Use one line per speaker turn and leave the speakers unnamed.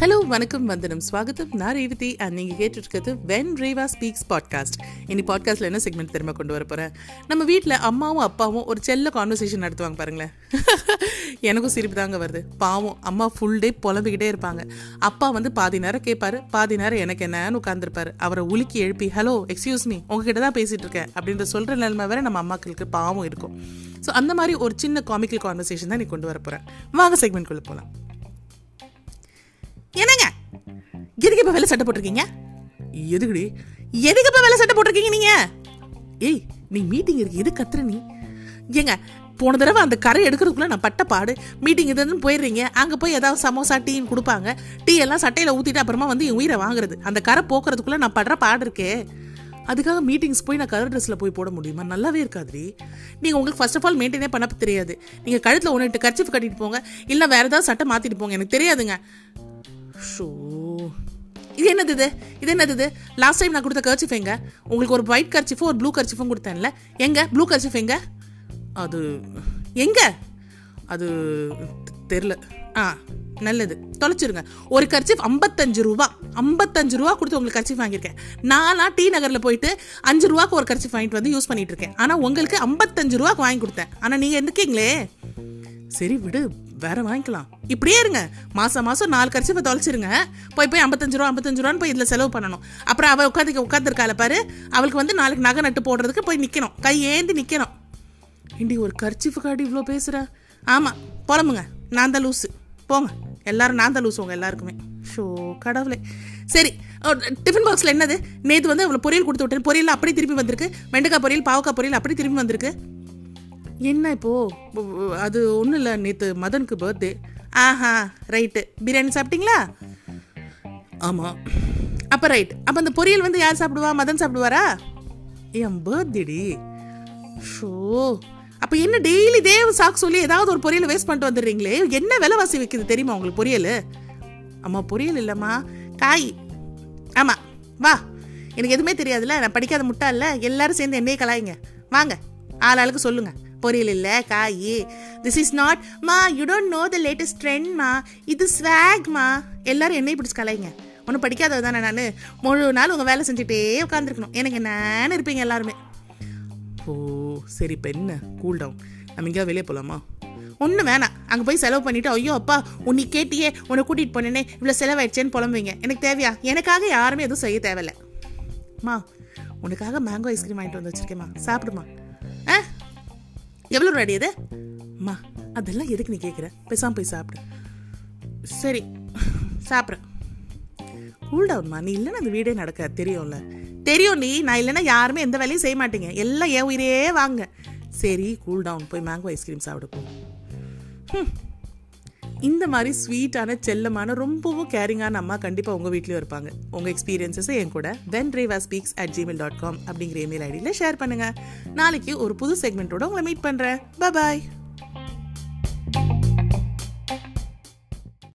Hello வணக்கம் வந்தனம். ஸ்வாகத்தம் நான் ரேவதி அண்ட் நீங்கள் கேட்டுருக்கிறது வென் ரேவா ஸ்பீக்ஸ் பாட்காஸ்ட் இனி பாட்காஸ்ட்டில் என்ன செக்மெண்ட் திரும்ப கொண்டு வர போகிறேன் நம்ம வீட்டில் அம்மாவும் அப்பாவும் ஒரு செல்ல கான்வர்சேஷன் நடத்துவாங்க பாருங்களேன். எனக்கும் சிரிப்பு தாங்க வருது. பாவம் அம்மா ஃபுல் டே புலம்பிக்கிட்டே இருப்பாங்க. அப்பா வந்து பாதி நேரம் கேட்பாரு பாதி நேரம் எனக்கு என்னன்னு உட்காந்துருப்பாரு அவரை உலுக்கி எழுப்பி ஹலோ எக்ஸ்கியூஸ் மீ உங்ககிட்ட தான் பேசிகிட்டு இருக்கேன். அப்படின்ற சொல்கிற நிலைமை வேற நம்ம அம்மாக்களுக்கு பாவம் இருக்கும். ஸோ அந்த மாதிரி ஒரு சின்ன காமிக்கல் கான்வர்சேஷன் தான் நீ கொண்டு வர போகிறேன் வாங்க செக்மெண்ட்குள்ளே போகலாம் என்னங்க? எதுக்கு இப்போ வேலை சட்டை போட்டிருக்கீங்க? எதுக்குடி? எதுக்கு இப்போ வேலை சட்டை போட்டிருக்கீங்க நீங்க? ஏய் நீ மீட்டிங் இருக்கு. எது கத்துற நீ? ஏங்க போன தடவை அந்த கரை எடுக்கிறதுக்குள்ள நான் பட்ட பாடு. மீட்டிங் இதுன்னு போயிடுறீங்க. அங்கே போய் ஏதாவது சமோசா டீன்னு கொடுப்பாங்க. டீ எல்லாம் சட்டையில் ஊற்றிட்டு அப்புறமா வந்து என் உயிரை வாங்குறது. அந்த கரை போக்குறதுக்குள்ளே நான் படுற பாடு இருக்கே. அதுக்காக மீட்டிங்ஸ் போய் நான் கலர் ட்ரெஸ்ஸில் போய் போட முடியுமா? நல்லாவே இருக்காதுரி நீங்கள் உங்களுக்கு ஃபர்ஸ்ட் ஆஃப் ஆல் மெயின்டைனே பண்ண தெரியாது. நீங்கள் கழுத்தில் ஒன்று எட்டு கர்ச்சிஃப் கட்டிட்டு போங்க. இல்லை வேறு ஏதாவது சட்டை மாற்றிட்டு போங்க. எனக்கு தெரியாதுங்க. ஷோ. இது என்னது இது? இது என்னது இது? லாஸ்ட் டைம் நான் கொடுத்த கர்ச்சிஃப் எங்க? உங்களுக்கு ஒரு ஒயிட் கர்ச்சிஃபும் ஒரு ப்ளூ கர்ச்சிஃபும் கொடுத்தேன்ல. எங்க? ப்ளூ கர்ச்சிஃப் எங்க? அது எங்க? அது தெரில. ஆ நல்லது. தொலைச்சிருங்க. ஒரு கர்ச்சிஃப் ஐம்பத்தஞ்சு ரூபா. ஐம்பத்தஞ்சு ரூபா கொடுத்து உங்களுக்கு கர்ச்சிஃப் வாங்கியிருக்கேன். நான்லாம் டி நகரில் போயிட்டு அஞ்சு ரூபாக்கு ஒரு கர்ச்சிஃப் வாங்கிட்டு வந்து யூஸ் பண்ணிட்டு இருக்கேன். ஆனால் உங்களுக்கு ஐம்பத்தஞ்சு ரூபாக்கு வாங்கி கொடுத்தேன். ஆனால் நீங்கள் எந்திருக்கீங்களே சரி விடு. வேற வாங்கிக்கலாம். இப்படியே இருங்க. மாசம் மாசம் நாலு கரிசிப்பை தொலைச்சிருங்க. போய் போய் ஐம்பத்தஞ்சு ரூபா ஐம்பத்தஞ்சு ரூபான்னு போய் இதில் செலவு பண்ணணும். அப்புறம் அவள் உட்காந்து உட்காந்துருக்கால பாரு. அவளுக்கு வந்து நாளைக்கு நகை நட்டு போடுறதுக்கு போய் நிற்கணும் கை ஏந்தி நிற்கணும் இண்டி ஒரு கர்ச்சிஃபுக்காட்டி இவ்வளோ பேசுகிற ஆமாம் புலம்புங்க. நான் தான் லூஸு போங்க. எல்லாரும் நான் தான் லூஸ் உங்க எல்லாருக்குமே. ஷோ கடவுளே. சரி டிஃபன் பாக்ஸில் என்னது? நேற்று வந்து அவ்வளோ பொரியல் கொடுத்து விட்டேன். பொரியல் அப்படியே திருப்பி வந்திருக்கு. வெண்டைக்காய் பொரியல் பாவக்காய் பொரியல் அப்படி திரும்பி வந்திருக்கு. என்ன இப்போ? அது ஒன்றும் இல்லை நேற்று மதனுக்கு பர்த்டே ஆஹா ரைட்டு பிரியாணி சாப்பிட்டீங்களா? ஆமாம் அப்போ ரைட் அப்போ அந்த பொரியல் வந்து யார் சாப்பிடுவா? மதன் சாப்பிடுவாரா? என் பர்த்டேடி ஷோ. அப்போ என்ன டெய்லி தேவ சாக்கு சொல்லி ஏதாவது ஒரு பொரியல் வேஸ்ட் பண்ணிட்டு வந்துடுறீங்களே? என்ன விலைவாசி வைக்கிறது தெரியுமா உங்களுக்கு பொரியல்? அம்மா பொரியல் இல்லைம்மா. காய். ஆமாம் வா. எனக்கு எதுவுமே தெரியாதுல்ல. நான் படிக்காத முட்டா இல்லை எல்லாரும் சேர்ந்து என்னையே கலாயிங்க. வாங்க. ஆள் ஆளுக்கு சொல்லுங்கள் பொரியல் இல்லை காய் திஸ் இஸ் நாட் மா you don't know the latest ட்ரெண்ட்மா இது ஸ்வாக்மா எல்லாரும் என்னை பிடிச்சி கலைங்க ஒன்றும் படிக்காதவ தானே நான். முழு நாள் உங்கள் வேலை செஞ்சுட்டே உட்காந்துருக்கணும் எனக்கு என்னன்னு இருப்பீங்க எல்லாருமே. ஓ சரி இப்போ என்ன? கூல் டவுன் நம்ம எங்கேயா வெளியே போகலாமா ஒன்றும் வேணாம். அங்கே போய் செலவு பண்ணிவிட்டு ஐயோ அப்பா உன்னை கேட்டியே உன்னை கூட்டிகிட்டு போனேனே இவ்வளோ செலவாயிடுச்சேன்னு புலம்புவீங்க. எனக்கு தேவையா? எனக்காக யாருமே எதுவும் செய்ய தேவையில்ல. மா உனக்காக மேங்கோ ஐஸ்கிரீம் வாங்கிட்டு வந்து வச்சுருக்கேம்மா சாப்பிடுமா? ஆ? எவ்வளோ ரெடி அது? அம்மா அதெல்லாம் எதுக்கு நீ கேட்குற பேசாமல் போய் சாப்பிடு. சரி சாப்பிட்றேன் கூல் டவுன்மா நீ இல்லைன்னா அந்த வீடே நடக்க தெரியும்ல? தெரியும் நீ. நான் இல்லைன்னா யாருமே எந்த வேலையும் செய்ய மாட்டீங்க. எல்லாம் என் உயிரே வாங்க. சரி கூல் டவுன் போய் மேங்கோ ஐஸ்கிரீம் சாப்பிட போ. இந்த மாதிரி ஸ்வீட்டான செல்லமான ரொம்பவும் கேரிங்கான அம்மா கண்டிப்பாக உங்கள் வீட்லேயும் இருப்பாங்க. உங்கள் எக்ஸ்பீரியன்ஸஸை என் கூட when Reva speaks at Gmail dot com அப்படிங்கிற இமெயில் ஐடியில் ஷேர் பண்ணுங்கள் நாளைக்கு ஒரு புது செக்மெண்ட்டோட உங்களை மீட் பண்ணுறேன் பாய்